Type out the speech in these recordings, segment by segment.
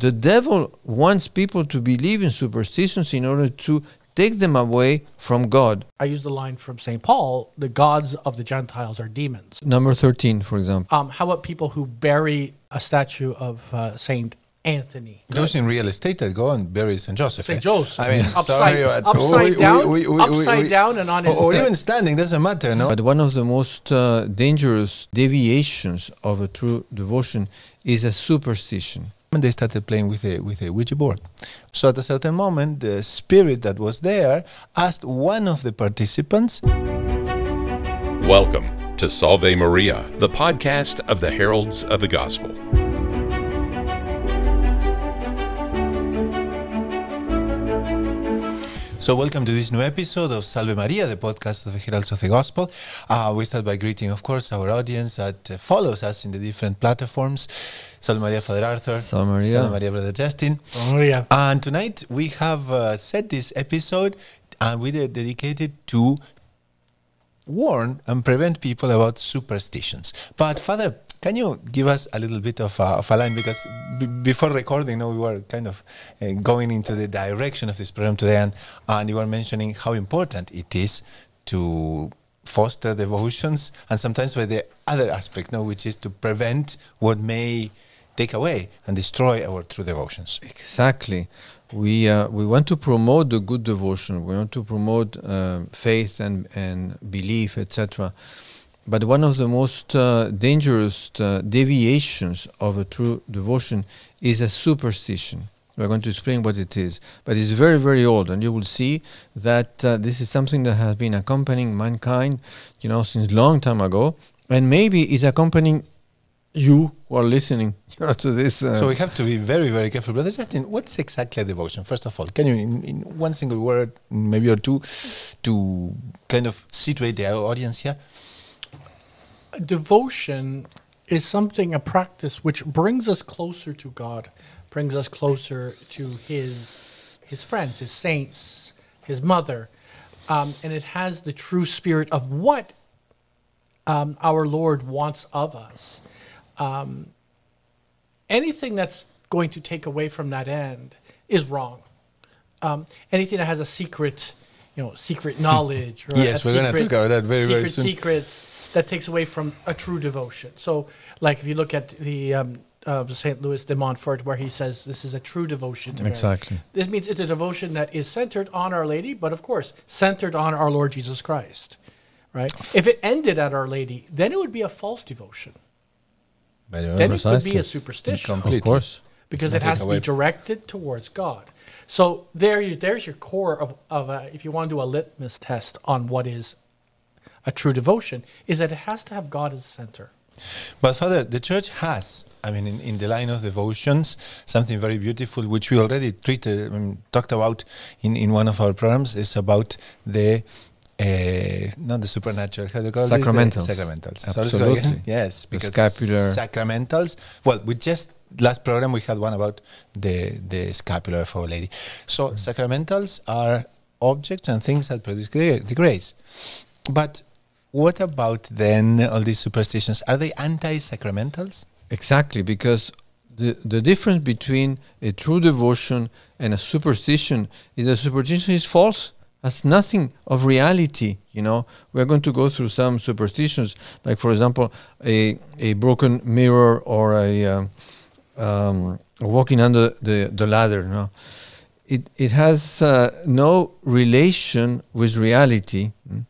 the devil wants people to believe in superstitions in order to take them away from God. I use the line from St. Paul the gods of the Gentiles are demons. Number 13, for example. Um, how about people who bury a statue of uh, St. Anthony? Those in real estate that go and bury St. Joseph. St. eh? Joseph. I mean, upside, sorry, upside we- we- down, we- we- we- upside down, and on his. Or, or even standing, doesn't matter, no? But one of the most uh, dangerous deviations of a true devotion is a superstition. And they started playing with a with a Ouija board. So at a certain moment, the spirit that was there asked one of the participants, Welcome to Salve Maria, the podcast of the Heralds of the Gospel. So, welcome to this new episode of Salve Maria, the podcast of the Heralds of the Gospel. Uh, we start by greeting, of course, our audience that uh, follows us in the different platforms. Salve Maria, Father Arthur. Salve Maria. Salve Maria, Brother Justin. Oh, yeah. And tonight we have uh, set this episode and we did dedicated to warn and prevent people about superstitions. But Father, can you give us a little bit of a, of a line because before recording, no, we were kind of uh, going into the direction of this program today, and, and you were mentioning how important it is to foster devotions, and sometimes by the other aspect, no, which is to prevent what may take away and destroy our true devotions. Exactly. We, uh, we want to promote the good devotion. We want to promote uh, faith and, and belief, etc. But one of the most uh, dangerous uh, deviations of a true devotion is a superstition. We're going to explain what it is. But it's very, very old, and you will see that uh, this is something that has been accompanying mankind, you know, since long time ago, and maybe is accompanying you who are listening you know, to this. Uh, So we have to be very, very careful. Brother Justin, what's exactly a devotion? First of all, can you, in, in one single word, maybe or two, to kind of situate the audience here? Devotion is something, a practice which brings us closer to God, brings us closer to His His friends, His saints, His mother, um, and it has the true spirit of what um, our Lord wants of us. Um, anything that's going to take away from that end is wrong. Um, anything that has a secret, you know, secret knowledge. Or Yes, we're gonna talk about that very, very soon. secrets that takes away from a true devotion. So, like if you look at the um, uh, Saint Louis de Montfort, where he says this is a true devotion to Mary. Exactly. This means it's a devotion that is centered on Our Lady, but of course centered on our Lord Jesus Christ. Right? If it ended at Our Lady, then it would be a false devotion. Very Then it could be a superstition Completely. Of course. because it has to take away. be directed towards God. So there, you, there's your core of, of a, if you want to do a litmus test on what is a true devotion, is that it has to have God as center. But Father, the Church has, I mean, in, in the line of devotions, something very beautiful, which we already treated, um, talked about in, in one of our programs, is about the, uh, not the supernatural, how do you call Sacramentals. this? The sacramentals. So Absolutely. again. Yes, The because scapular- sacramentals, well, we just, last program we had one about the, the scapular of Our Lady. So sacramentals are objects and things that produce the grace. But what about then all these superstitions? Are they anti-sacramentals? Exactly, because the, the difference between a true devotion and a superstition is that superstition is false, has nothing of reality. You know, we're going to go through some superstitions, like for example, a a broken mirror or a um, um, walking under the the ladder. No, it it has uh, no relation with reality. mm.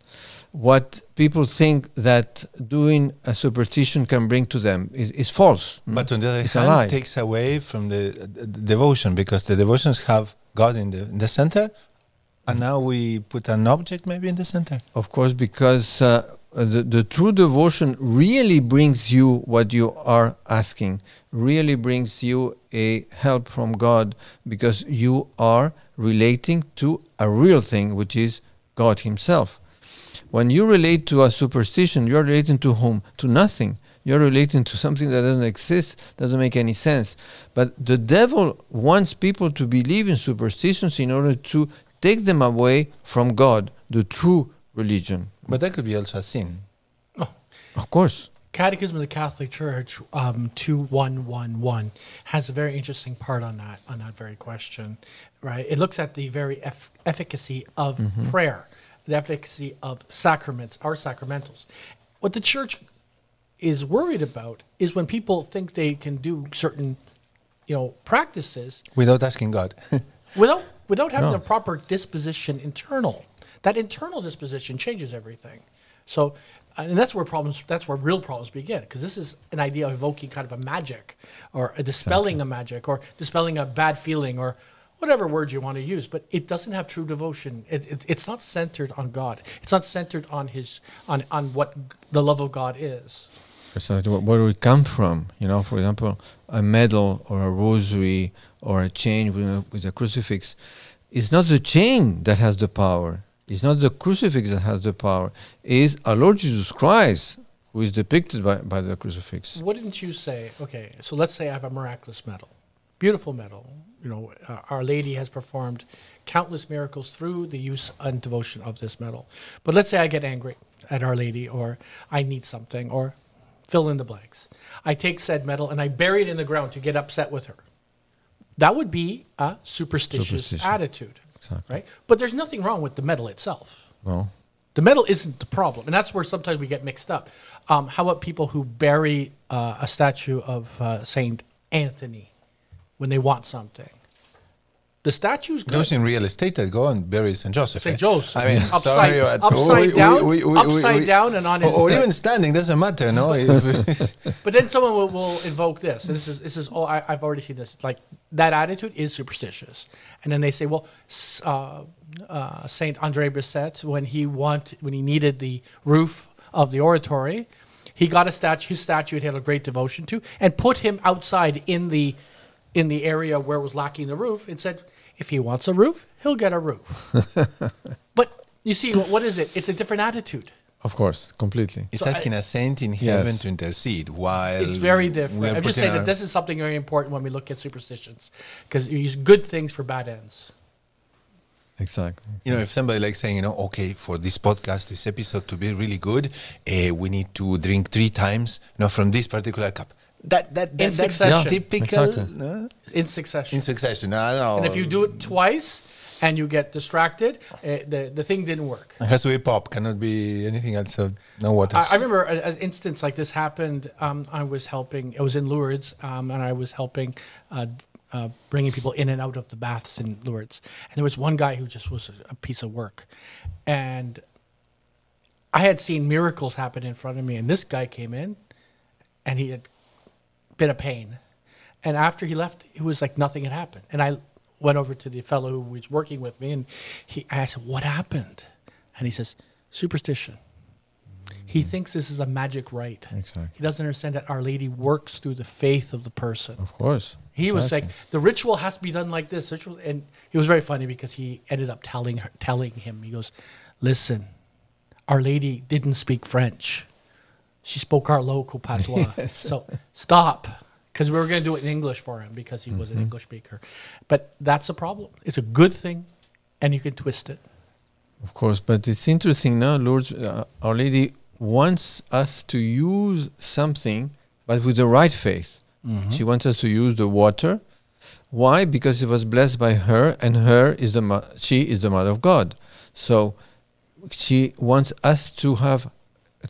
What people think that doing a superstition can bring to them is, is false. But on the other It's hand, takes away from the, the devotion because the devotions have God in the, in the center, and now we put an object maybe in the center. Of course, because uh, the, the true devotion really brings you what you are asking, really brings you a help from God because you are relating to a real thing, which is God Himself. When you relate to a superstition, you're relating to whom? To nothing. You're relating to something that doesn't exist, doesn't make any sense. But the devil wants people to believe in superstitions in order to take them away from God, the true religion. But that could be also a sin. Oh, Of course. Catechism of the Catholic Church, um, two one one one, has a very interesting part on that on that very question. Right, it looks at the very eff- efficacy of prayer, the efficacy of sacraments, our sacramentals. What the Church is worried about is when people think they can do certain, you know, practices Without asking God. without without having No. a proper disposition internal. That internal disposition changes everything. So, and that's where problems. That's where real problems begin because this is an idea of evoking kind of a magic, or a dispelling a magic, or dispelling a bad feeling, or whatever word you want to use. But it doesn't have true devotion. It, it, it's not centered on God. It's not centered on His on on what the love of God is. Precisely. Where we come from? You know, for example, a medal or a rosary or a chain with a, with a crucifix. It's not the chain that has the power. It's not the crucifix that has the power. It's our Lord Jesus Christ who is depicted by, by the crucifix. Wouldn't you say, okay, so let's say I have a miraculous medal, beautiful medal. You know, uh, Our Lady has performed countless miracles through the use and devotion of this medal. But let's say I get angry at Our Lady, or I need something, or fill in the blanks. I take said medal and I bury it in the ground to get upset with her. That would be a superstitious attitude, Exactly. right? But there's nothing wrong with the medal itself. Well, The metal isn't the problem, and that's where sometimes we get mixed up. Um, how about people who bury uh, a statue of uh, Saint Anthony when they want something? The statue's good. Those in real estate that go and bury St. Joseph. St. eh? Joseph. I mean, Upside- sorry, but upside down- upside down and on his or even standing doesn't matter, no. But then someone will, will invoke this. This is this is. Oh, I, I've already seen this. Like that attitude is superstitious. And then they say, well, uh, uh, Saint Andre Bessette, when he want when he needed the roof of the oratory, he got a statue. His statue he had a great devotion to, and put him outside in the in the area where it was lacking the roof, and said, if he wants a roof, he'll get a roof. but you see, what, what is it? It's a different attitude. of course, completely. It's So asking a saint in heaven Yes. to intercede while It's very different. I'm just putting saying that this is something very important when we look at superstitions, because you use good things for bad ends. Exactly. you know, if somebody like saying, you know, okay, for this podcast, this episode to be really good, uh, we need to drink three times, you know, from this particular cup. That that, that In that's succession. a typical Exactly. no? in succession. in succession. I don't know. and if you do it twice and you get distracted, uh, the the thing didn't work. it has to be pop, cannot be anything else. So no water. I, I remember a- an instance like this happened. Um, I was helping. I was in Lourdes, um, and I was helping, uh, uh, bringing people in and out of the baths in Lourdes. And there was one guy who just was a, a piece of work, and I had seen miracles happen in front of me. And this guy came in, and he had been a pain. And after he left, it was like nothing had happened. And I went over to the fellow who was working with me, and he I asked, "What happened?" And he says, "Superstition." He hmm. thinks this is a magic rite. Exactly. He doesn't understand that Our Lady works through the faith of the person. Of course. He was like, the ritual has to be done like this. Ritual, and he was very funny because he ended up telling her, telling him, he goes, "Listen, Our Lady didn't speak French. She spoke our local patois. So stop." Because we were going to do it in English for him because he Mm-hmm. was an English speaker. But that's a problem. It's a good thing, and you can twist it. Of course, but it's interesting now, Lord, uh, Our Lady wants us to use something, but with the right faith. She wants us to use the water. Why? Because it was blessed by her, and her is the mo- she is the mother of God. So she wants us to have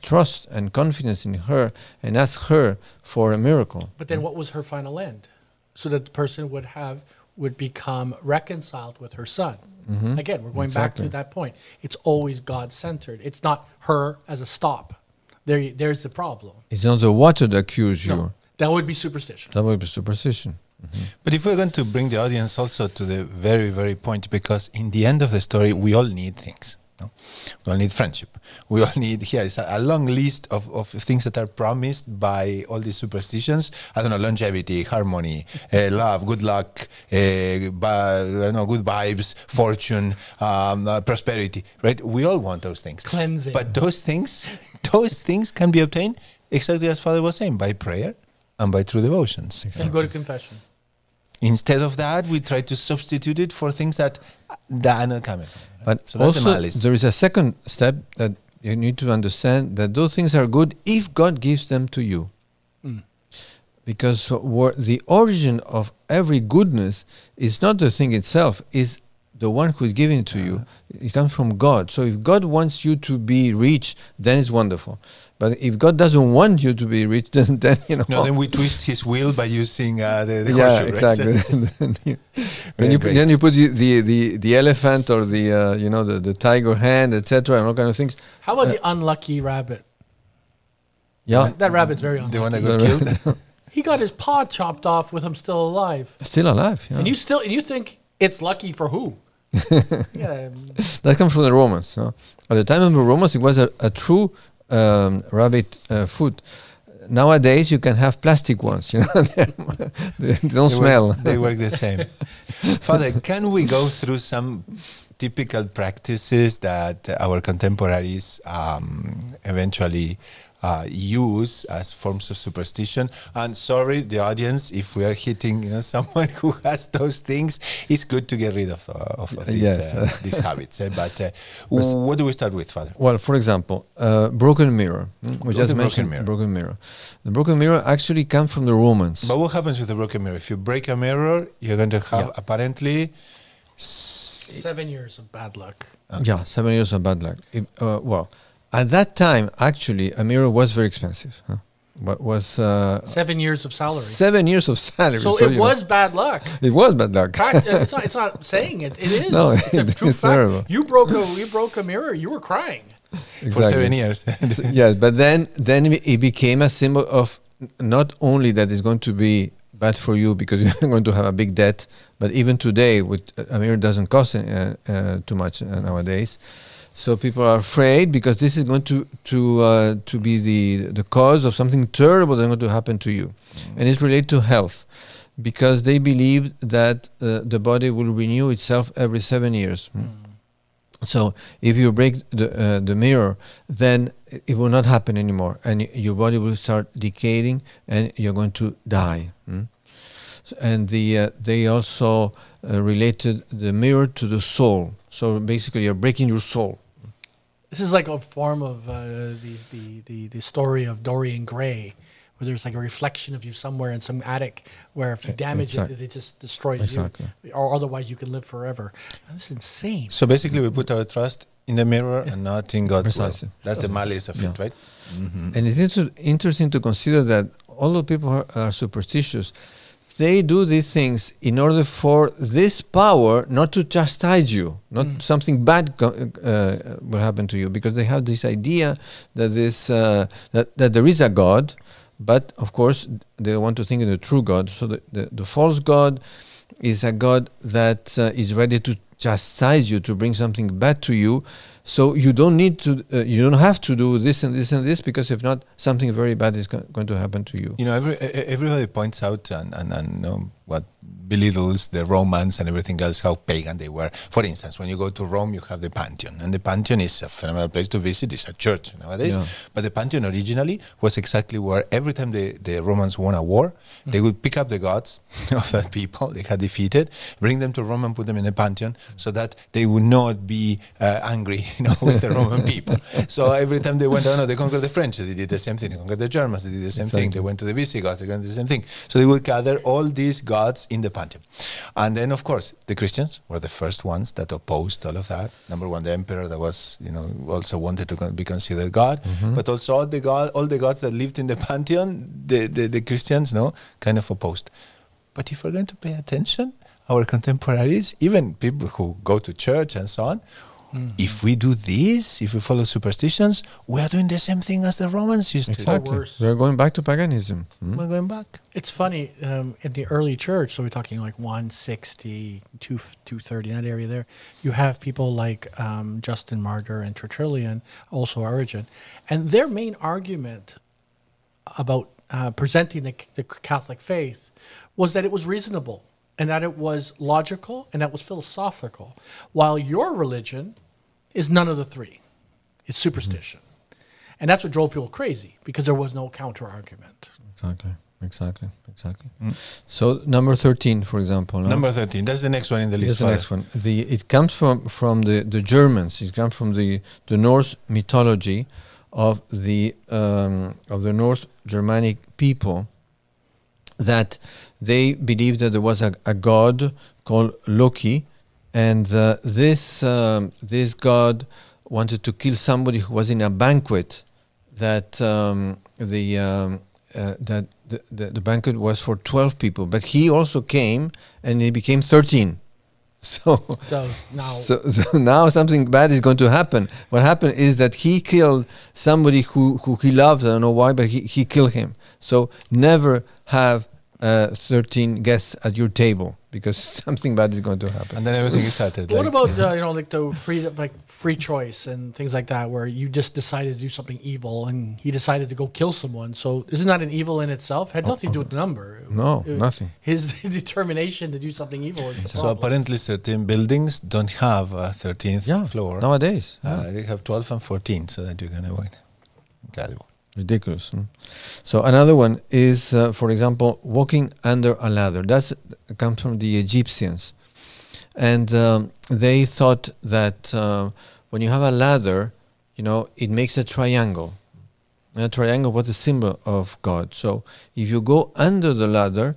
trust and confidence in her, and ask her for a miracle. But then what was her final end? So that the person would have would become reconciled with her son. Mm-hmm. Again, we're going back to that point. It's always God centered. It's not her as a stop. There, there's the problem. It's not the water that cures you. No, that would be superstition. That would be superstition. Mm-hmm. But if we're going to bring the audience also to the very, very point, because in the end of the story, we all need things. No? We all need friendship. We all need, here is a, a long list of, of things that are promised by all these superstitions. I don't know, longevity, harmony, uh, love, good luck, uh, know, good vibes, fortune, um, uh, prosperity, right? We all want those things. Cleansing. But those things, those things can be obtained exactly as Father was saying, by prayer and by true devotions. And go to confession. Instead of that, we try to substitute it for things that that are not coming. But so also, there is a second step that you need to understand that those things are good if God gives them to you. Because the origin of every goodness is not the thing itself, is the one who is giving it to you. It comes from God. So if God wants you to be rich, then it's wonderful. But if God doesn't want you to be rich, then, then you know. No, then we twist his will by using uh, the, the yeah, horseshoe, right? exactly. then you, then, you, then you put the, the, the, the elephant or the uh, you know the, the tiger hand, etc., and all kind of things. How about the unlucky rabbit? Yeah, That rabbit's very the one unlucky. that got killed. He got his paw chopped off with him still alive. still alive. Yeah. And you still and you think it's lucky for who? Yeah, that comes from the Romans. no? At the time of the Romans, it was a, a true um, rabbit uh, food. Nowadays, you can have plastic ones. You know, they, they don't They smell. Work, they work the same. Father, can we go through some typical practices that our contemporaries um, eventually uh, use as forms of superstition? And sorry, the audience, if we are hitting you know someone who has those things, it's good to get rid of, uh, of, of these, Yes. uh, these habits. eh? But uh, what do we start with, Father? Well, for example, uh, broken mirror. mm, We just to broken mentioned mirror. broken mirror. The broken mirror actually comes from the Romans. But what happens with the broken mirror? If you break a mirror, you're going to have Yeah. apparently. seven years of bad luck. Yeah, seven years of bad luck. If, uh, well, at that time, actually, a mirror was very expensive. Huh? What was uh, Seven years of salary. seven years of salary? so, you it know, was bad luck. it was bad luck. Fact, uh, it's not. It's not saying it. It is. No, it's a it true fact. terrible. You broke a. You broke a mirror. You were crying. For seven years. So- yes, but then then it became a symbol of not only that it's going to be bad for you because you're going to have a big debt, but even today, with a mirror doesn't cost uh, uh, too much uh, nowadays. So people are afraid because this is going to to uh, to be the the cause of something terrible that's going to happen to you, and it's related to health, because they believe that uh, the body will renew itself every seven years. Mm. So if you break the uh, the mirror, then it will not happen anymore, and your body will start decaying, and you're going to die. mm. So- and the uh, they also uh, related the mirror to the soul. So basically, you're breaking your soul. This is like a form of uh, the, the the the story of Dorian Gray, where there's like a reflection of you somewhere in some attic, where if you damage exact- it, it just destroys exactly. you, or otherwise you can live forever. That's insane. So basically, we put our trust in the mirror and not in God's Precisely. will. That's the malice of Yeah. it, right? And it's inter- interesting to consider that although people are, are superstitious, they do these things in order for this power not to chastise you, not something bad uh, will happen to you, because they have this idea that this uh, that that there is a God, but of course they want to think of the true God. So the, the, the false God is a God that uh, is ready to chastise you, to bring something bad to you. So you don't need to, uh, you don't have to do this and this and this because if not, something very bad is go- going to happen to you. You know, every, everybody points out and, and, and know, what belittles the Romans and everything else, how pagan they were. For instance, when you go to Rome, you have the Pantheon, and the Pantheon is a phenomenal place to visit. It's a church nowadays, Yeah. but the Pantheon originally was exactly where every time the, the Romans won a war, they would pick up the gods of that people they had defeated, bring them to Rome and put them in the Pantheon, so that they would not be uh, angry, you know, with the Roman people. So every time they went down, they conquered the French, they did the same thing. They conquered the Germans, they did the same thing. They went to the Visigoths, they did the same thing. So they would gather all these gods in the Pantheon. And then, of course, the Christians were the first ones that opposed all of that. Number one, the emperor that was, you know, also wanted to be considered God, mm-hmm. but also all the god, all the gods that lived in the pantheon, the, the, the Christians, no, kind of opposed. But if we're going to pay attention, our contemporaries, even people who go to church and so on, if we do this, if we follow superstitions, we are doing the same thing as the Romans used to. Exactly. We're going back to paganism. mm. We're going back. It's funny um, in the early church. So we're talking like 160, 2, 230, that area there. You have people like um, Justin Martyr and Tertullian, also Origen, and their main argument about uh, presenting the, the Catholic faith was that it was reasonable and that it was logical and that was philosophical, while your religion is none of the three. It's superstition. And that's what drove people crazy because there was no counter argument. Exactly. exactly, exactly. Mm. So number thirteen, for example. no? Number 13. That's the next one in the Here's list. the next one. The it comes from from the the Germans. It comes from the the Norse mythology of the um, of the North Germanic people. That they believed that there was a, a god called Loki, and uh, this um, this god wanted to kill somebody who was in a banquet. That um, the um, uh, that the, the, the banquet was for 12 people, but he also came and he became 13. So, So now, so, so now something bad is going to happen. What happened is that he killed somebody who, who he loved. I don't know why, but he, he killed him. So never have uh, 13 guests at your table because something bad is going to happen. And then everything is started. what like- about uh, you know like the free like free choice and things like that, where you just decided to do something evil and he decided to go kill someone? So isn't that an evil in itself? Had nothing to do with the number. No, It- nothing. His determination to do something evil is the So apparently, certain buildings don't have a 13th Yeah, floor. nowadays. yeah. Uh, they have 12 and 14, so that you can avoid. Incredible. Ridiculous. So another one is, uh, for example, walking under a ladder. That comes from the Egyptians, and um, they thought that uh, when you have a ladder, you know, it makes a triangle. And a triangle was a symbol of God. So if you go under the ladder,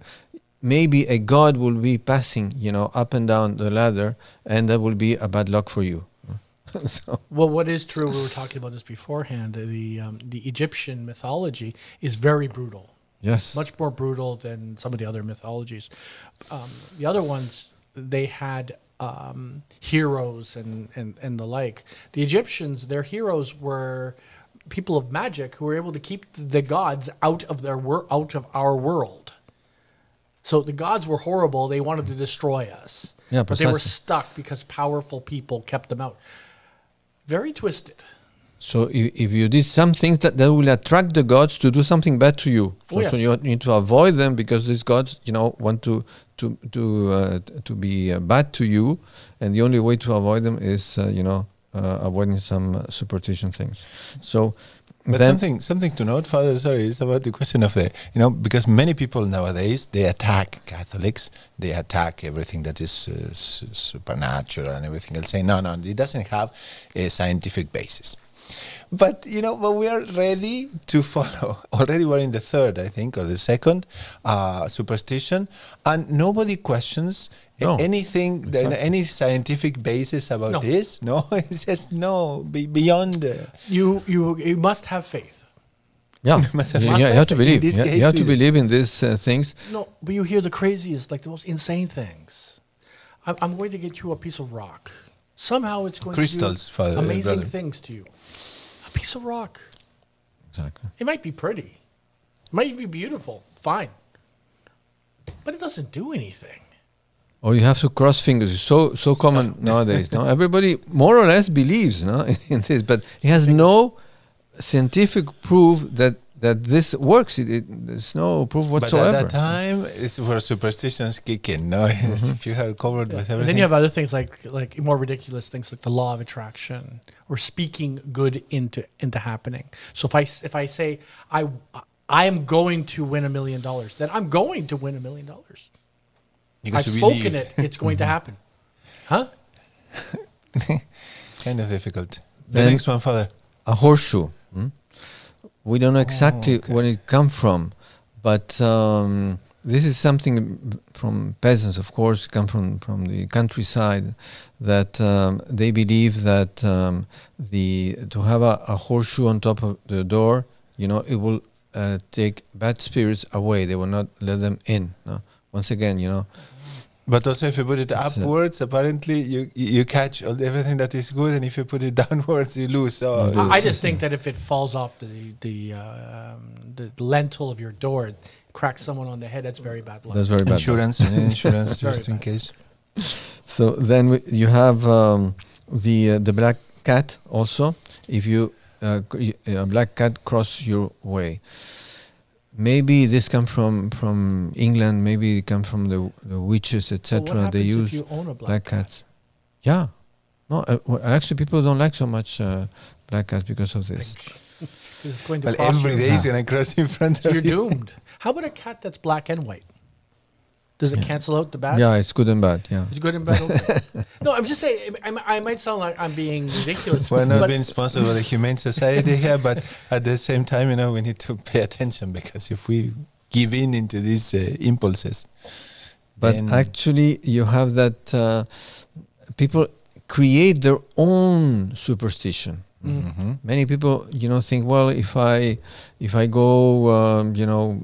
maybe a god will be passing, you know, up and down the ladder, and that will be a bad luck for you. so Well, what is true, we were talking about this beforehand. The um, the Egyptian mythology is very brutal, yes, much more brutal than some of the other mythologies. Um, the other ones, they had um, heroes and, and and the like. The Egyptians, their heroes were people of magic who were able to keep the gods out of their wor- out of our world. So the gods were horrible; they wanted to destroy us. Yeah, but they were stuck because powerful people kept them out. Very twisted. So if, if you did some things that, that will attract the gods to do something bad to you, so, Oh, so yes. you need to avoid them because these gods, you know, want to to to uh, to be uh, bad to you, and the only way to avoid them is, uh, you know, uh, avoiding some uh, superstition things. So But then something something to note, Father, sorry, is about the question of the, you know, because many people nowadays, they attack Catholics, they attack everything that is uh, supernatural and everything else, saying, no, no, it doesn't have a scientific basis. But, you know, but we are ready to follow. Already we're in the third, I think, or the second uh, superstition, and nobody questions No, anything, the- exactly. any scientific basis about No. this. No, it's just no, be, beyond. Uh, You you you must have faith. yeah, Must you, have you- you have to believe. this You, you have to believe in these uh, things. No, but you hear the craziest, like the most insane things. I'm, I'm going to get you a piece of rock. Somehow it's going Crystals, to Father, do amazing brother. things to you. A piece of rock. Exactly. It might be pretty. It might be beautiful. Fine. But it doesn't do anything. Oh, you have to cross fingers. It's so so common nowadays. No, everybody more or less believes, no, in this, but it has no scientific proof that that this works. It, it, there's no proof whatsoever. But at that time, it's where superstitions kick in. No, Yes, if you are covered with everything. And then you have other things like like more ridiculous things like the law of attraction or speaking good into into happening. So if I s- if I say I I am going to win a million dollars, then I'm going to win a million dollars. You got I've to spoken believe. it. It's going to happen. Huh? kind of difficult. The Then- next one, Father. a horseshoe. hmm? We don't know exactly okay. where it come from, but um, this is something from peasants, of course, come from from the countryside, that um, they believe that um, the to have a, a horseshoe on top of the door, you know, it will uh, take bad spirits away. They will not let them in. No? Once again, you know, But also, if you put it It's, uh, upwards, apparently you you you catch all, everything that is good, and if you put it downwards, you lose. So You lose. I, I just think that if it falls off the the uh, um, the lintel of your door, it cracks someone on the head. That's very bad luck. that's very bad. insurance, insurance, just in bad. case. So then we, you have um, the uh, the black cat also. If you uh, c- y- a black cat cross your way, maybe this come from from England. Maybe it come from the the witches, etc. what they use if you own a black, black cat? cats. Yeah, no, uh, well, actually people don't like so much uh, black cats because of this. It's going to Well, every day every you. gonna cross in front of you. You're you. doomed. How about a cat that's black and white? Does it cancel out the bad? Yeah, it's good and bad. Yeah. It's good and bad. Okay. no, I'm just saying. I, I might sound like I'm being ridiculous. We're not being sponsored by the Humane Society here, but at the same time, you know, we need to pay attention because if we give in into these uh, impulses, But actually, you have that uh, people create their own superstition. Mhm. Many people, you know, think, well, if I if I go, um, you know,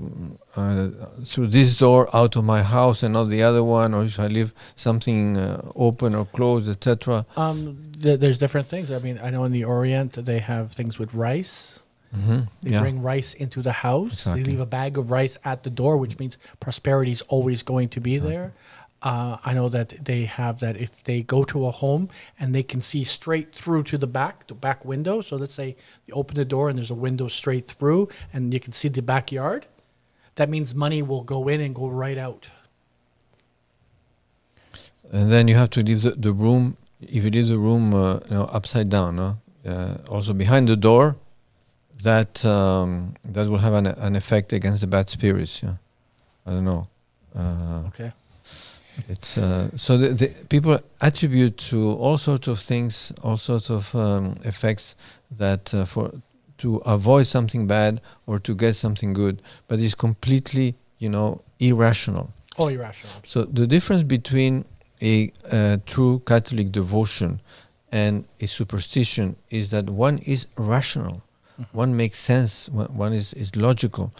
uh, through this door out of my house and not the other one, or if I leave something uh, open or closed, etc. um, th- there's different things. I mean, I know in the Orient they have things with rice. Mm-hmm. They Yeah. bring rice into the house. Exactly. They leave a bag of rice at the door, which means prosperity is always going to be there. Uh, I know that they have that if they go to a home and they can see straight through to the back, the back window. So let's say you open the door and there's a window straight through, and you can see the backyard. That means money will go in and go right out. and then you have to leave the, the room if you leave the room uh, you know upside down no? uh, also behind the door that um, that will have an, an effect against the bad spirits yeah i don't know uh, Okay. It's uh, so the, the people attribute to all sorts of things all sorts of um, effects that uh, for to avoid something bad or to get something good but it's completely you know irrational. Oh, irrational. so the difference between a uh, true Catholic devotion and a superstition is that one is rational, one makes sense, one, one is, is logical,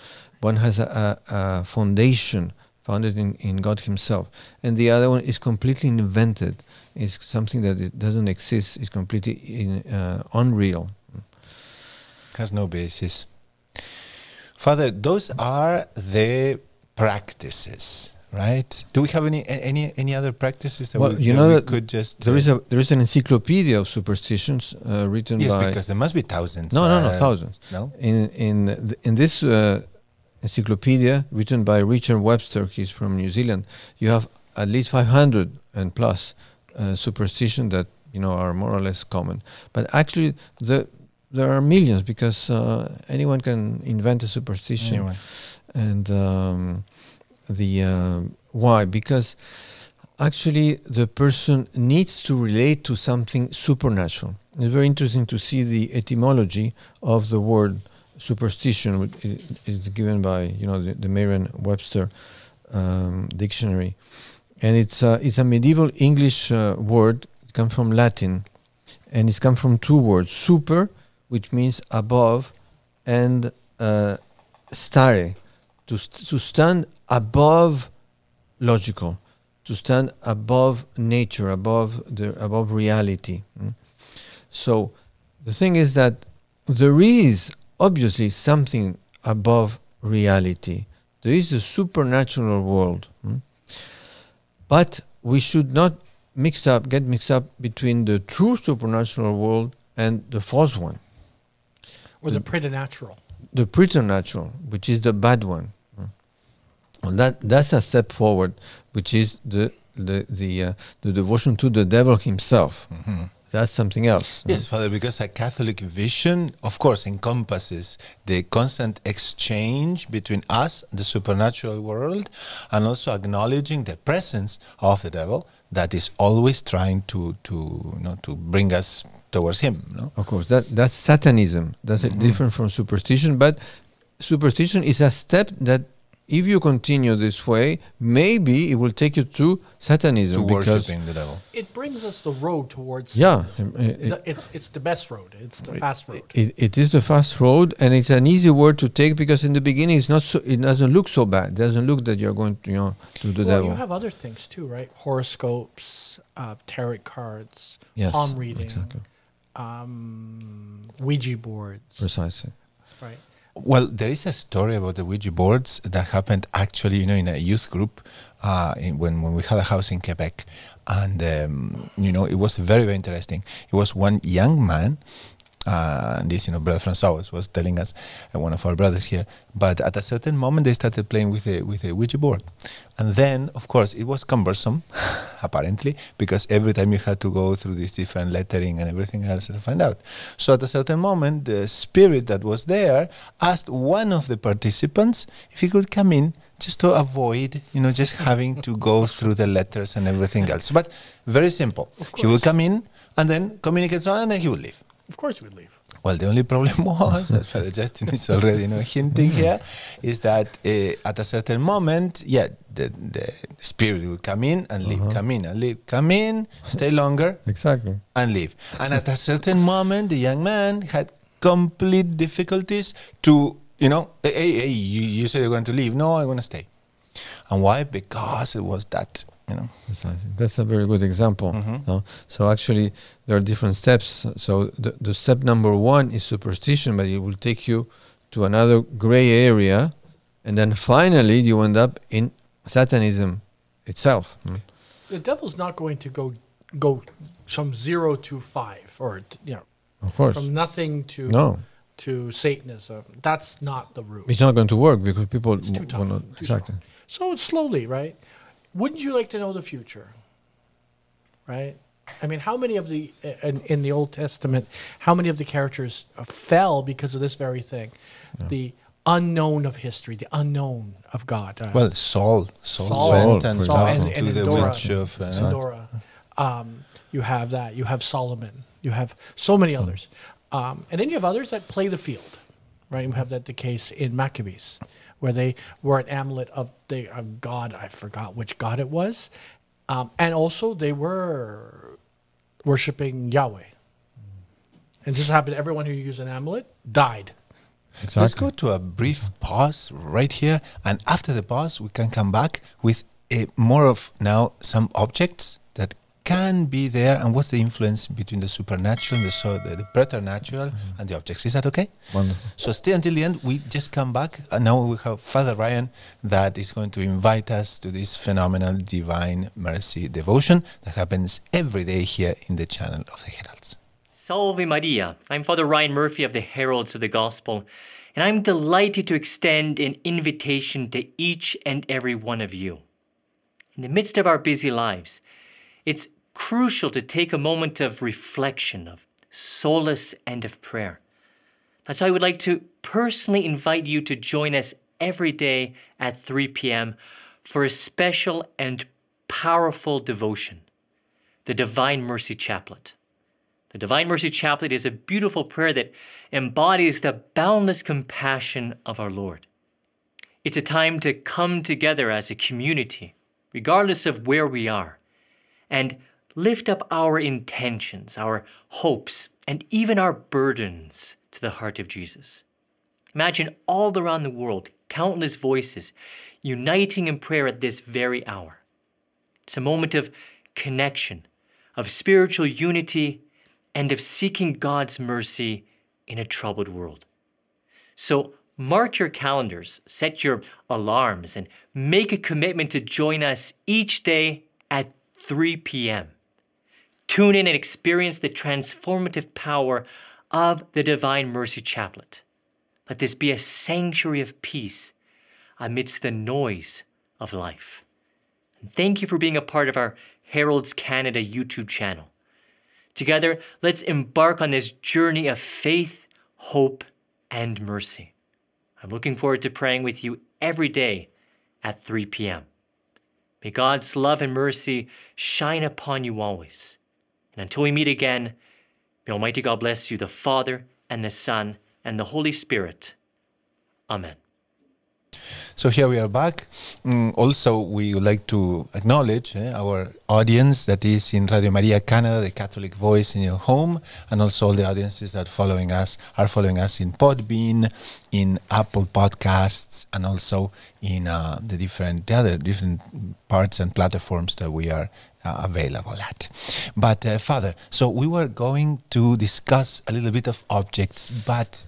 one has a, a, a foundation founded in, in God Himself, and the other one is completely invented. It's something that it doesn't exist. It's completely in, uh, unreal. has no basis. Father, those are the practices, right? Do we have any any any other practices that Well, we, you know we could just? There uh, is a there is an encyclopedia of superstitions uh, written yes, by because there must be thousands. no no no uh, thousands. No. in in in this uh, encyclopedia written by Richard Webster, he's from New Zealand, you have at least 500 and plus uh, superstition that you know are more or less common. But actually, the there are millions because uh, anyone can invent a superstition, Anyway. and um, the uh, why because actually the person needs to relate to something supernatural. It's very interesting to see the etymology of the word superstition, is given by you know the, the Merriam-Webster um, dictionary, and it's uh, it's a medieval English uh, word. It comes from Latin, and it's come from two words: super, which means above, and uh, stare, to st- to stand above logical, to stand above nature, above the above reality. mm. So the thing is that there is obviously something above reality. There is the supernatural world. mm. But we should not mix up, get mixed up between the true supernatural world and the false one, Or the preternatural. the preternatural, which is the bad one. mm. Well, that that's a step forward, which is the the the uh, the devotion to the devil himself. That's something else. mm. Yes, Father, because a Catholic vision, of course, encompasses the constant exchange between us, the supernatural world, and also acknowledging the presence of the devil that is always trying to, to, you know, to bring us towards him. No? Of course, that that's Satanism. That's uh, different from superstition. But superstition is a step that, if you continue this way, maybe it will take you to Satanism. To worshiping the devil. It brings us the road towards. yeah, Satanism. um, it, it's it's the best road. It's the fast road. it, it is the fast road, and it's an easy word to take because in the beginning it's not so. It doesn't look so bad. It doesn't look that you're going to you know to the well, devil. you have other things too, right? Horoscopes, uh, tarot cards, yes, palm reading, exactly, um, Ouija boards, precisely. right? Well, there is a story about the Ouija boards that happened actually, you know, in a youth group uh, in, when, when we had a house in Quebec. And, um, you know, it was very, very interesting. It was one young man, uh, and this, you know, Brother Francois was, was telling us, uh, one of our brothers here, but at a certain moment they started playing with a, with a Ouija board. And then, of course, it was cumbersome. apparently, because every time you had to go through this different lettering and everything else to find out. So at a certain moment, the spirit that was there asked one of the participants if he could come in just to avoid, you know, just having to go through the letters and everything else. But very simple. He would come in and then communicate on, and then he would leave. Of course, we'd leave. Well, the only problem was, as Father Justin is already you know, hinting here, is that uh, at a certain moment, yeah, the, the spirit would come in and leave, come in and leave, come in, stay longer, Exactly. and leave. And at a certain moment, the young man had complete difficulties to, you know, hey, hey, you, you said you're going to leave. No, I want to stay. And why? Because it was that, you know. Precisely. That's a very good example. no? So actually, there are different steps. So the, the step number one is superstition, but it will take you to another gray area, and then finally you end up in Satanism itself. mm. The devil's not going to go go from zero to five, or you know, Of course. from nothing to No, to Satanism. That's not the route. it's not going to work because people It's too w- tough. will not- too exactly. strong. So it's slowly, right? Wouldn't you like to know the future? Right? I mean, how many of the in, in the Old Testament, how many of the characters uh, fell because of this very thing, the unknown of history, the unknown of God. Uh, Well, Saul, Saul, Saul, went and example. talked and- to and the Endora. witch of. Uh, Pandora. Um, you have that. You have Solomon. You have so many others, um, and then you have others that play the field, right? You have that the case in Maccabees, where they were an amulet of the of god. I forgot which god it was, um, and also they were worshiping Yahweh. And this happened. Everyone who used an amulet died. Exactly. Let's go to a brief pause right here, and after the pause, we can come back with a, more of now some objects that can be there, and what's the influence between the supernatural and the so the, the preternatural mm-hmm. and the objects. Is that okay? Wonderful. So stay until the end. We just come back, and now we have Father Ryan that is going to invite us to this phenomenal divine mercy devotion that happens every day here in the channel of the Heralds. Salve Maria. I'm Father Ryan Murphy of the Heralds of the Gospel, and I'm delighted to extend an invitation to each and every one of you. In the midst of our busy lives, it's crucial to take a moment of reflection, of solace, and of prayer. That's why I would like to personally invite you to join us every day at 3 p.m. for a special and powerful devotion, the Divine Mercy Chaplet. The Divine Mercy Chaplet is a beautiful prayer that embodies the boundless compassion of our Lord. It's a time to come together as a community, regardless of where we are, and lift up our intentions, our hopes, and even our burdens to the heart of Jesus. Imagine all around the world, countless voices uniting in prayer at this very hour. It's a moment of connection, of spiritual unity, and of seeking God's mercy in a troubled world. So mark your calendars, set your alarms, and make a commitment to join us each day at 3 p.m. Tune in and experience the transformative power of the Divine Mercy Chaplet. Let this be a sanctuary of peace amidst the noise of life. And thank you for being a part of our Heralds Canada YouTube channel. Together, let's embark on this journey of faith, hope, and mercy. I'm looking forward to praying with you every day at 3 p.m. May God's love and mercy shine upon you always. And until we meet again, may Almighty God bless you, the Father, and the Son, and the Holy Spirit. Amen. So here we are back. Mm, also, we would like to acknowledge eh, our audience that is in Radio Maria Canada, the Catholic voice in your home, and also all the audiences that following us are following us in Podbean, in Apple Podcasts, and also in uh, the different the other different parts and platforms that we are available at. But uh, Father, so we were going to discuss a little bit of objects, but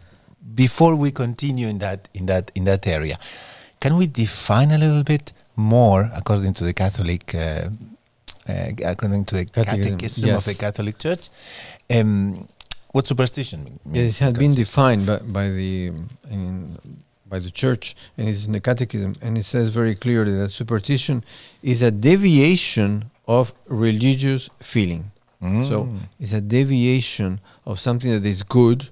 before we continue in that in that in that area, can we define a little bit more according to the Catholic, uh, uh, according to the Catechism, Catechism of the. Catholic Church, um, what superstition means? Yes, it has been defined by, by the in, by the church, and it's in the Catechism, and it says very clearly that superstition is a deviation of religious feeling. So it's a deviation of something that is good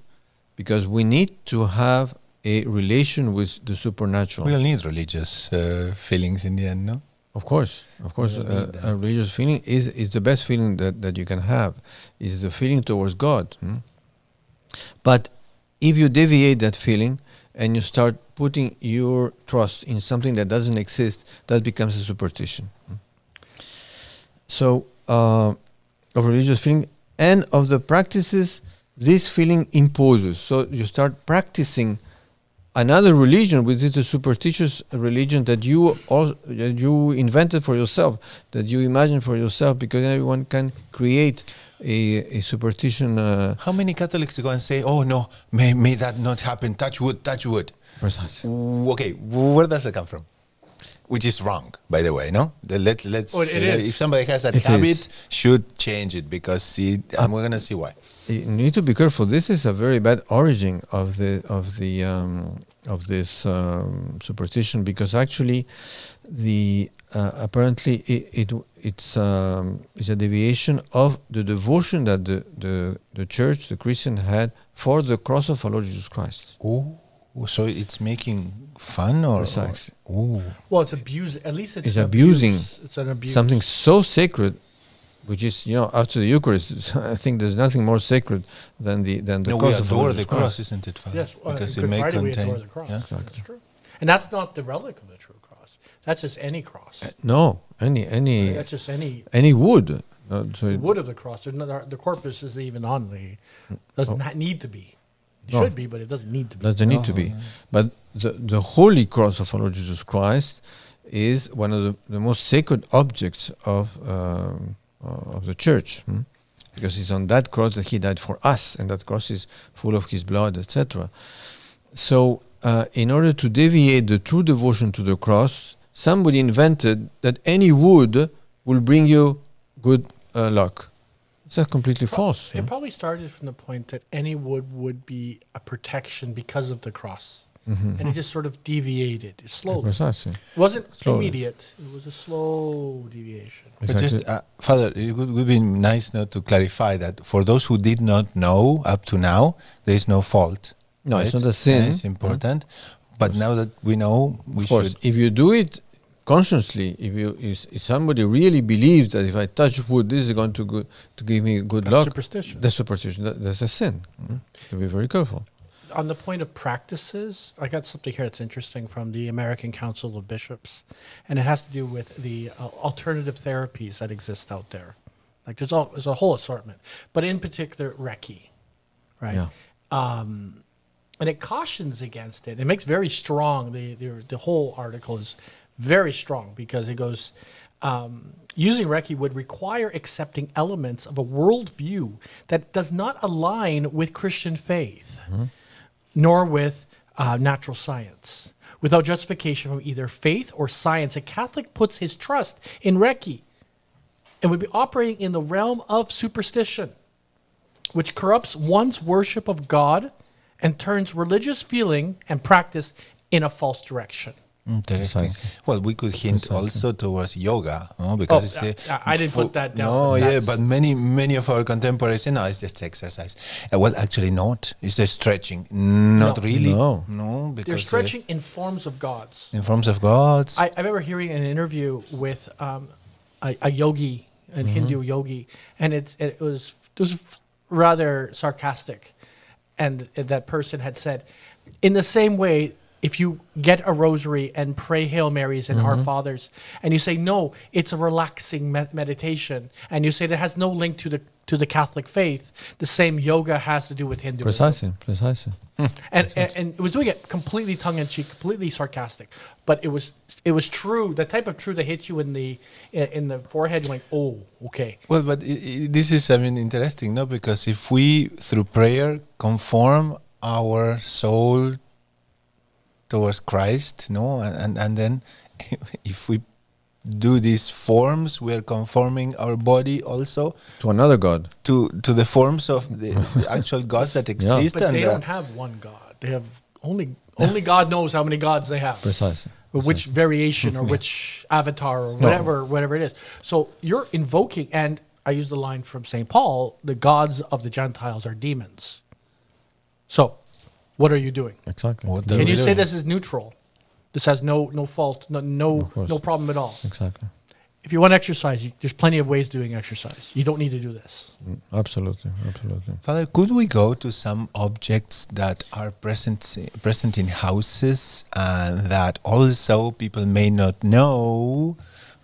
because we need to have a relation with the supernatural. We'll need religious uh, feelings in the end, no? Of course, of course, uh, a religious feeling is is the best feeling that, that you can have. Is the feeling towards God. hmm? But if you deviate that feeling and you start putting your trust in something that doesn't exist, that becomes a superstition. hmm? So, uh, of religious feeling and of the practices, this feeling imposes. So you start practicing another religion, which is a superstitious religion that you all, that you invented for yourself, that you imagine for yourself, because everyone can create a, a superstition. Uh, How many Catholics go and say, oh no, may, may that not happen, touch wood, touch wood? Precisely. Okay, where does that come from? Which is wrong, by the way, no? Let, let's, Oh, it uh, is. if somebody has that It habit, is. should change it because see, and we're going to see why. you need to be careful. This is a very bad origin of the of the um, of this um, superstition because actually, the uh, apparently it, it it's um, it's a deviation of the devotion that the, the the church, the Christian had for the cross of our Lord Jesus Christ. Oh, so it's making fun or? Precisely. Oh, Well, it's abuse. At least it's, It's an abusing abuse. It's an abuse. Something so sacred, which is you know after the Eucharist, I think there's nothing more sacred than the than the no, we cross of our adore Lord the Jesus cross, Christ. isn't it, Father? Yes, because on it may Friday we contain. adore the cross. yeah? That's true. And that's not the relic of the true cross. That's just any cross. No, any any That's just any any wood. Uh, so it- wood of the cross. There's no, the corpus isn't even on the. Doesn't not need to be. It No. should be, but it doesn't need to be. doesn't need to be. But the, the holy cross of our Lord Jesus Christ is one of the, the most sacred objects of um, uh, of the church, hmm? because it's on that cross that He died for us, and that cross is full of His blood, etc. So, uh, in order to deviate the true devotion to the cross, somebody invented that any wood will bring you good uh, luck. It's completely false. It hmm? probably started from the point that any wood would be a protection because of the cross. Mm-hmm. And it just sort of deviated slowly. Precisely. It wasn't Slowly. immediate. It was a slow deviation. But Exactly. just, uh, Father, it would, would be nice now to clarify that for those who did not know up to now, there is no fault. No, it's not a sin. Yeah, it's important. But now that we know, we of course, should. if you do it consciously, if you if, if somebody really believes that if I touch wood, this is going to go, to give me good That's luck, superstition. that's superstition. That, that's a sin. Mm. So be very careful. on the point of practices, I got something here that's interesting from the American Council of Bishops, and it has to do with the uh, alternative therapies that exist out there. Like there's all there's a whole assortment, but in particular Reiki, right? Yeah. Um, and it cautions against it. It makes very strong. The the, the whole article is very strong because it goes. Um, using Reiki would require accepting elements of a worldview that does not align with Christian faith nor with uh, natural science. Without justification from either faith or science, a Catholic puts his trust in Reiki and would be operating in the realm of superstition, which corrupts one's worship of God and turns religious feeling and practice in a false direction. Interesting. Precisely. Well, we could hint Precisely. also towards yoga, no? because it's, yeah, uh, I- I didn't for- put that down, No, yeah, but many many of our contemporaries say no, it's just exercise. Uh, well, actually, not. It's the stretching. Not No. really. No. no, because They're uh, stretching in forms of gods. in forms of gods. I, I remember hearing an interview with um, a, a yogi, an Hindu yogi, and it, it was it was rather sarcastic, and that person had said, in the same way, if you get a rosary and pray Hail Marys and Our mm-hmm. Fathers, and you say no, it's a relaxing med- meditation, and you say that has no link to the to the Catholic faith, the same yoga has to do with Hinduism. Precisely, precisely. Hmm. And, and and it was doing it completely tongue in cheek, completely sarcastic, but it was it was true. The type of true that hits you in the in, in the forehead, you're like, oh, okay. Well, but i i this is, I mean, interesting, no? Because if we, through prayer, conform our soul towards Christ, no, and and, and then if we do these forms, we are conforming our body also To another God. to to the forms of the, the actual gods that exist. But and they uh, don't have one God. They have only only God knows how many gods they have. Precisely. or which variation or which avatar or whatever whatever it is. So you're invoking, and I use the line from Saint Paul: the gods of the Gentiles are demons. So, what are you doing? Exactly. What Can you say doing? this is neutral? This has no no fault, no no, no problem at all. Exactly. If you want exercise, you, there's plenty of ways doing exercise. You don't need to do this. Mm, absolutely. Absolutely. Father, could we go to some objects that are present present in houses and that also people may not know?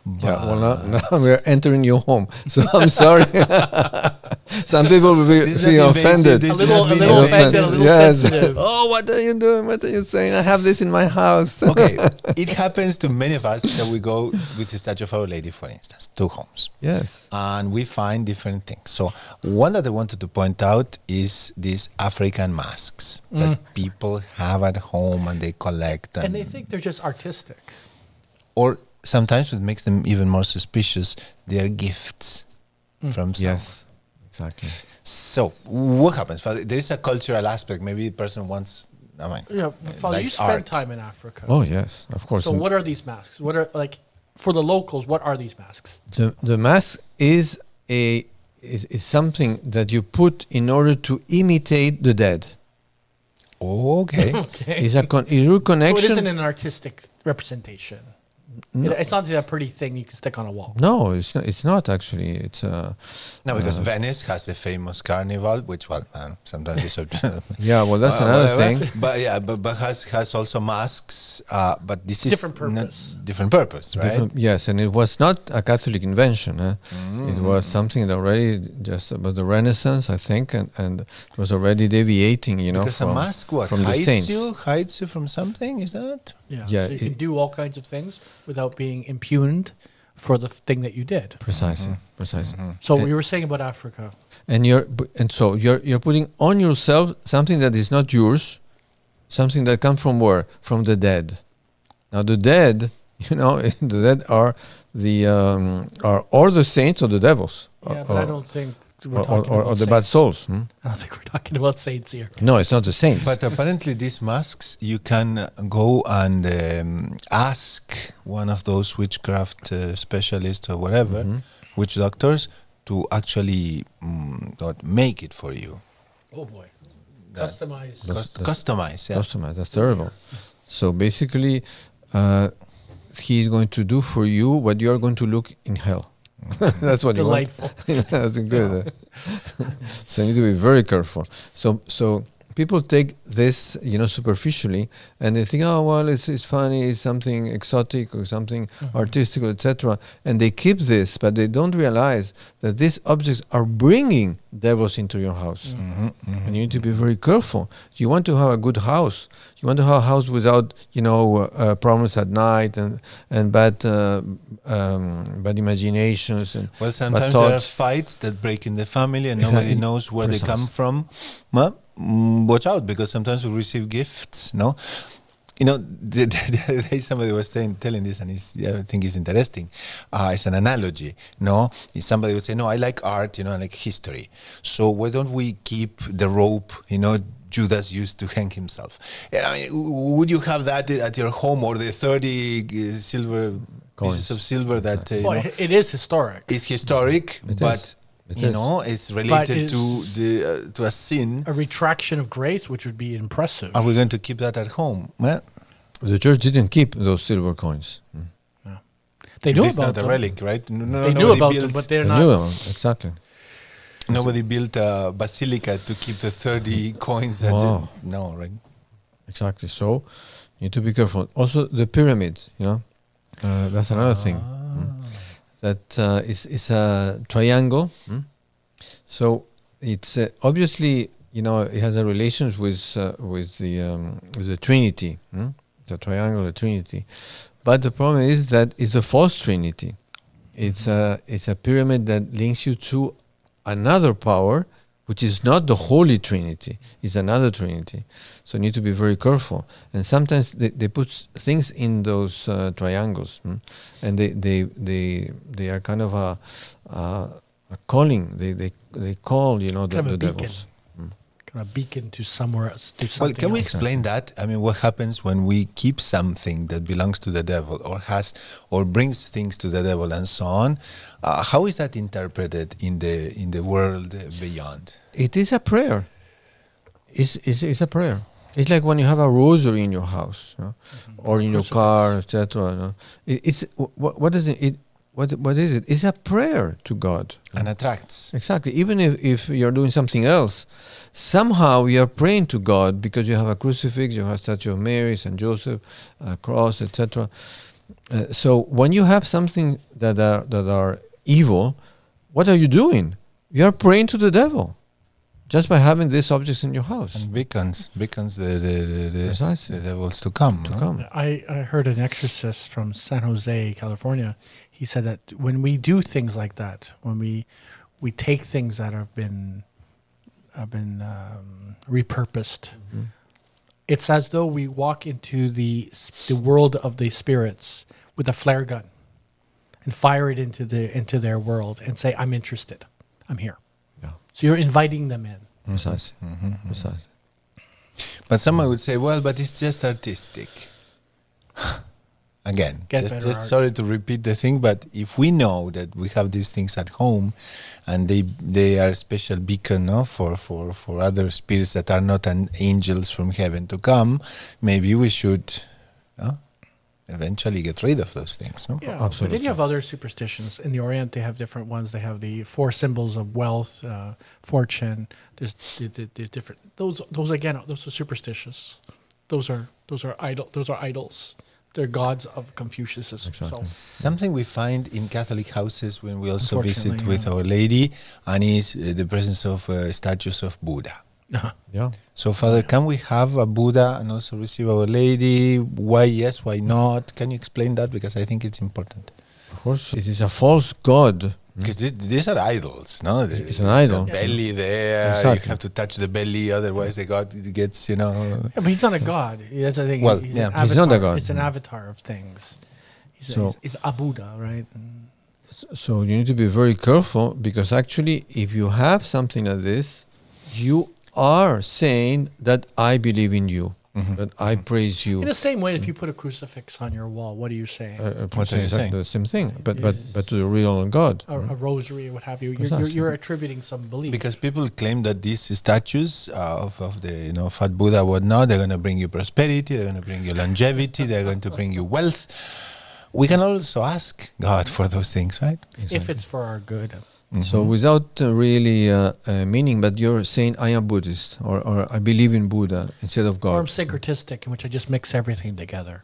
Yeah, well, now, now we're entering your home. So I'm sorry. Some people will be feel offended. A little, a little offensive. offended, a little yes. sensitive. oh, what are you doing? What are you saying? I have this in my house. okay, it happens to many of us that we go with the statue of Our Lady, for instance, to homes. yes. and we find different things. So one that I wanted to point out is these African masks that mm. people have at home and they collect, and, And they think they're just artistic. or sometimes what makes them even more suspicious, they are gifts mm. from someone. Yes. Exactly. So what happens? There is a cultural aspect. Maybe the person wants. I mean, Yeah, Father, you likes spend art. time in Africa. Oh yes, of course. So And what are these masks? What are like for the locals? What are these masks? the the mask is a is, is something that you put in order to imitate the dead. Okay. Okay. It's a con- it's a So it connection. isn't an artistic representation. It- it's not a pretty thing you can stick on a wall. no, it's not. It's not actually. It's uh, no, because Venice has the famous carnival, which well, uh, sometimes is. a- yeah. Well, that's Uh, another whatever. thing. But yeah, but, but has has also masks. Uh, but this is Different not- purpose. different purpose, right? Different- yes, and it was not a Catholic invention. eh? It Mm. was something that already just about the Renaissance, I think, and, and it was already deviating, you know, because from, a mask what from the hides saints. you, hides you from something. Is that? Yeah. Yeah, So you can do all kinds of things without being impugned for the thing that you did. Precisely, Mm-hmm. precisely. So And- you were saying about Africa. and you're and so you're you're putting on yourself something that is not yours, something that comes from where? From the dead. Now the dead, you know, the dead are the um, are or the saints or the devils. Yeah, or, but I don't think we're or, or, or, about or the bad souls. hmm? I don't think we're talking about saints here. No, it's not the saints. But apparently, these masks you can uh, go and um, ask one of those witchcraft uh, specialists or whatever, Mm-hmm. witch doctors, to actually mm, what, make it for you. Oh boy. That- Customized. That's- Cust- customize, yeah. customize. That's terrible. So basically, uh, he's going to do for you what you are going to look in hell. That's what Delightful. you want. That's good. so you need to be very careful. So so people take this, you know, superficially, and they think, oh well, it's it's funny, it's something exotic or something artistic, etc. And they keep this, but they don't realize that these objects are bringing devils into your house and you need to be very careful. You want to have a good house. You want to have a house without, you know, uh, problems at night and and bad uh, um, bad imaginations and Well, bad sometimes there are fights that break in the family and Exactly. nobody knows where they come from. Well, watch out because sometimes we receive gifts, no? You know, the, the, the other day somebody was saying, telling this, and it's, yeah, I think it's interesting. Uh, it's an analogy, no? Somebody would say, no, I like art, you know, I like history. So why don't we keep the rope, you know, Judas used to hang himself? I mean, would you have that at your home or the 30 uh, silver Coins. pieces of silver that, uh, you Well, know, it is historic. it's historic, It but is. It you is. know, it's related it's- to the uh, to a sin. A retraction of grace, which would be impressive. Are we going to keep that at home? Well, The church didn't keep those silver coins. Mm. They knew this is about not a relic, right? No, no, They knew about built, them, but they're They not. knew them, exactly. nobody built a basilica to keep the thirty coins. That Wow. no, right? Exactly. So you need to be careful. Also, the pyramid. You know, uh, that's another thing. That uh, is is a triangle. mm. So it's uh, obviously you know it has a relations with uh, with the um, with the Trinity. mm. The triangle, the Trinity. But the problem is that it's a false Trinity. It's a it's a pyramid that links you to another power, which is not the Holy Trinity. It's another Trinity. So you need to be very careful. And sometimes they, they put things in those uh, triangles, mm, and they, they they they are kind of a, a, a calling. They, they they call you know the, Kind of the devils. Kind kind of beacon to somewhere else. To Well, something can we explain that? I mean, what happens when we keep something that belongs to the devil, or has, or brings things to the devil, and so on? Uh, how is that interpreted in the in the world beyond? It is a prayer. It's, it's, it's a prayer. It's like when you have a rosary in your house, you know, or in your car, etc. you know. It, it's what, what is it? it what, what is it? It's a prayer to God. And attracts. Exactly. Even if, if you're doing something else, somehow you're praying to God because you have a crucifix, you have a statue of Mary, Saint Joseph, a cross, etc. Uh, so when you have something that are that are evil, what are you doing? You are praying to the devil, just by having these objects in your house And beacons, beacons the the, the, the, Precisely. the devils to come. to no? come. I, I heard an exorcist from San Jose, California. He said that when we do things like that, when we we take things that have been have been um, repurposed, it's as though we walk into the the world of the spirits with a flare gun and fire it into the into their world and say, "I'm interested. I'm here." Yeah. So you're inviting them in. Precisely. Precisely. But someone would say, well, but it's just artistic. Again, Get just, just sorry to repeat the thing, but if we know that we have these things at home, and they they are a special beacon no, for, for, for other spirits that are not an angels from heaven to come, maybe we should no, eventually get rid of those things. No? Yeah, But then you have other superstitions. In the Orient, they have different ones. They have the four symbols of wealth, uh, fortune. There's, the, the, the different. Those, those again, those are superstitious. Those are those are idol. Those are idols. They're gods of Confucianism. Exactly. So, Something we find in Catholic houses when we also visit Unfortunately, with. Our Lady, and is uh, the presence of uh, statues of Buddha. uh, Yeah. So, Father, can we have a Buddha and also receive Our Lady? Why yes, why not? Can you explain that? Because I think it's important. Of course, it is a false god. Mm. Because these, these are idols, no? It's There's an a idol. belly there. You have to touch the belly, otherwise the god gets, you know. yeah, but he's not a god. That's the thing. Well, he's yeah. an He's not a god. It's an avatar of things. He's, So- a, he's, he's a Buddha, right? So you need to be very careful because actually, if you have something like this, you are saying that I believe in you, Mhm. that I praise you. In the same way, if you put a crucifix on your wall, what are you saying? Uh, uh, What are you exactly saying? the same thing, but but but to the real God. a, a rosary, what have you? You're, you're, you're attributing some belief. Because people claim that these statues uh, of, of the you know fat Buddha whatnot, they're going to bring you prosperity, they're going to bring you longevity, they're going to bring you wealth. We can also ask God for those things, right? if it's for our good. So without uh, really uh, uh, meaning, but you're saying I am Buddhist or, or I believe in Buddha instead of God. Or I'm God. syncretistic, in which I just mix everything together.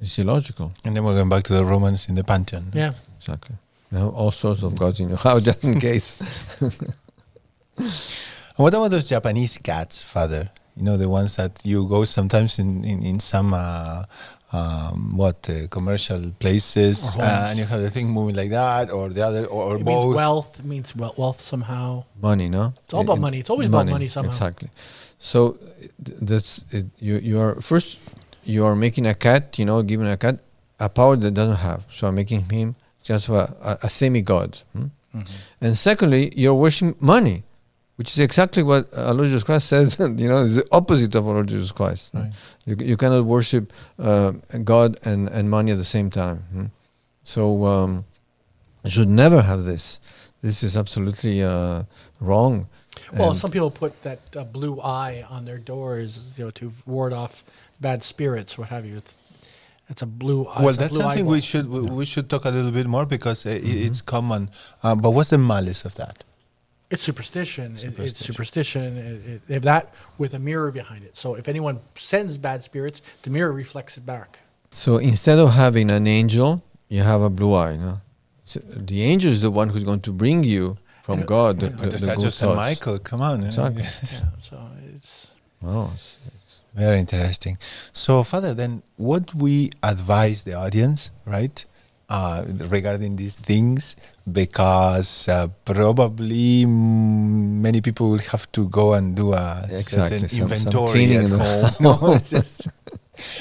It's illogical. And then we're going back to the Romans in the Pantheon. Yeah. Exactly. You have all sorts of gods in your house, just in case. What about those Japanese cats, Father? You know, the ones that you go sometimes in, in, in some, uh, um, what, uh, commercial places, uh, and you have the thing moving like that, or the other, or, or It both. means wealth. It means we- wealth somehow. money, no? It's all about In- money. It's always about money somehow. Exactly. So that's it. You you are first you are making a cat, you know, giving a cat a power that doesn't have. So I'm making him just a, a, a semi god. And secondly, you're worshiping money, which is exactly what uh, Lord Jesus Christ says. you know, it's the opposite of Lord Jesus Christ. Right. You, you cannot worship uh, God and, and money at the same time. hmm? So um, you should never have this. This is absolutely uh, wrong. Well, And- some people put that uh, blue eye on their doors, you know, to ward off bad spirits, what have you. It's it's a blue eye. Well, that's blue something we should we, we should talk a little bit more because uh, i it's common. Uh, but what's the malice of that? It's superstition. It- it's Superstition. superstition. It, it, they have that with a mirror behind it. So if anyone sends bad spirits, the mirror reflects it back. So instead of having an angel, you have a blue eye. No? So the angel is the one who's going to bring you from And- God. The, But the, the the statue good of Saint thoughts. Michael, come on. eh? Exactly. Yeah. So it's Wow, it's- Very interesting. So, Father, then what we advise the audience, right, uh, regarding these things, because uh, probably many people will have to go and do a Exactly, certain some- some inventory cleaning at home. no, just-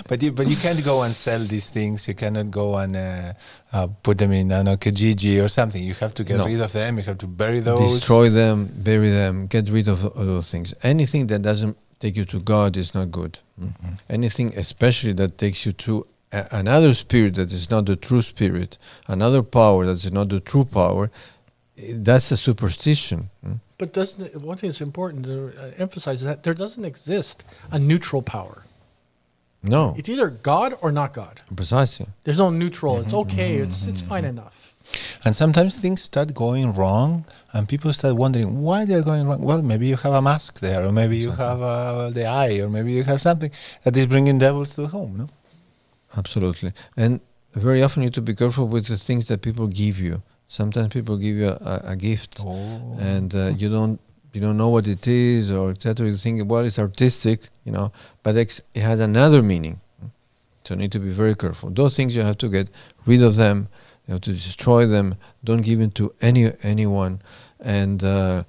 But you, but you can't go and sell these things. You cannot go and uh, uh, put them in an Kijiji or something. You have to get No. rid of them. You have to bury those. Destroy them, bury them, get rid of, those things. Anything that doesn't take you to God is not good. Mm. Anything, especially that takes you to a, another spirit that is not the true spirit, another power that is not the true power, that's a superstition. Mm. But doesn't it, one thing that's important to uh, emphasize is that there doesn't exist a neutral power. No, It's either God or not God. precisely. There's no neutral. It's okay. It's it's fine enough. And sometimes things start going wrong, and people start wondering why they're going wrong. Well, maybe you have a mask there, or maybe you have uh, the eye, or maybe you have something that is bringing devils to home. No. Absolutely. And very often you have to be careful with the things that people give you. Sometimes people give you a, a, gift Oh. and uh, you don't you don't know what it is or etc. You think well it's artistic, you know, but it has another meaning. So you need to be very careful. Those things you have to get rid of them. You have to destroy them. Don't give it to any anyone, and uh,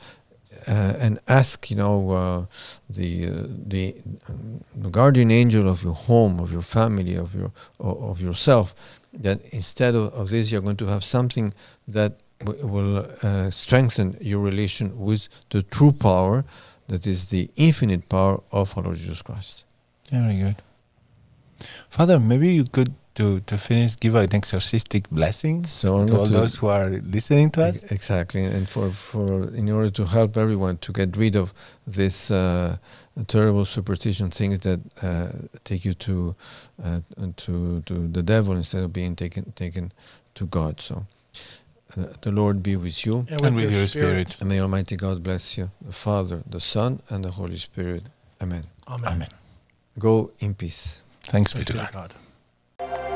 and ask you know uh, the uh, the, um, the guardian angel of your home, of your family, of your of yourself, that instead of, of this you're going to have something that will uh, strengthen your relation with the true power, that is the infinite power of our Lord Jesus Christ. Very good. Father, maybe you could to to finish give an exorcistic blessing So to all to- those who are listening to us. Exactly, and for, for in order to help everyone to get rid of this uh, terrible superstition things that uh, take you to uh, to to the devil instead of being taken taken to God. So uh, the Lord be with you, And with your spirit. and may Almighty God bless you, the Father, the Son, and the Holy Spirit. Amen. Amen. Amen. Go in peace. Thanks be Praise to be God. to God.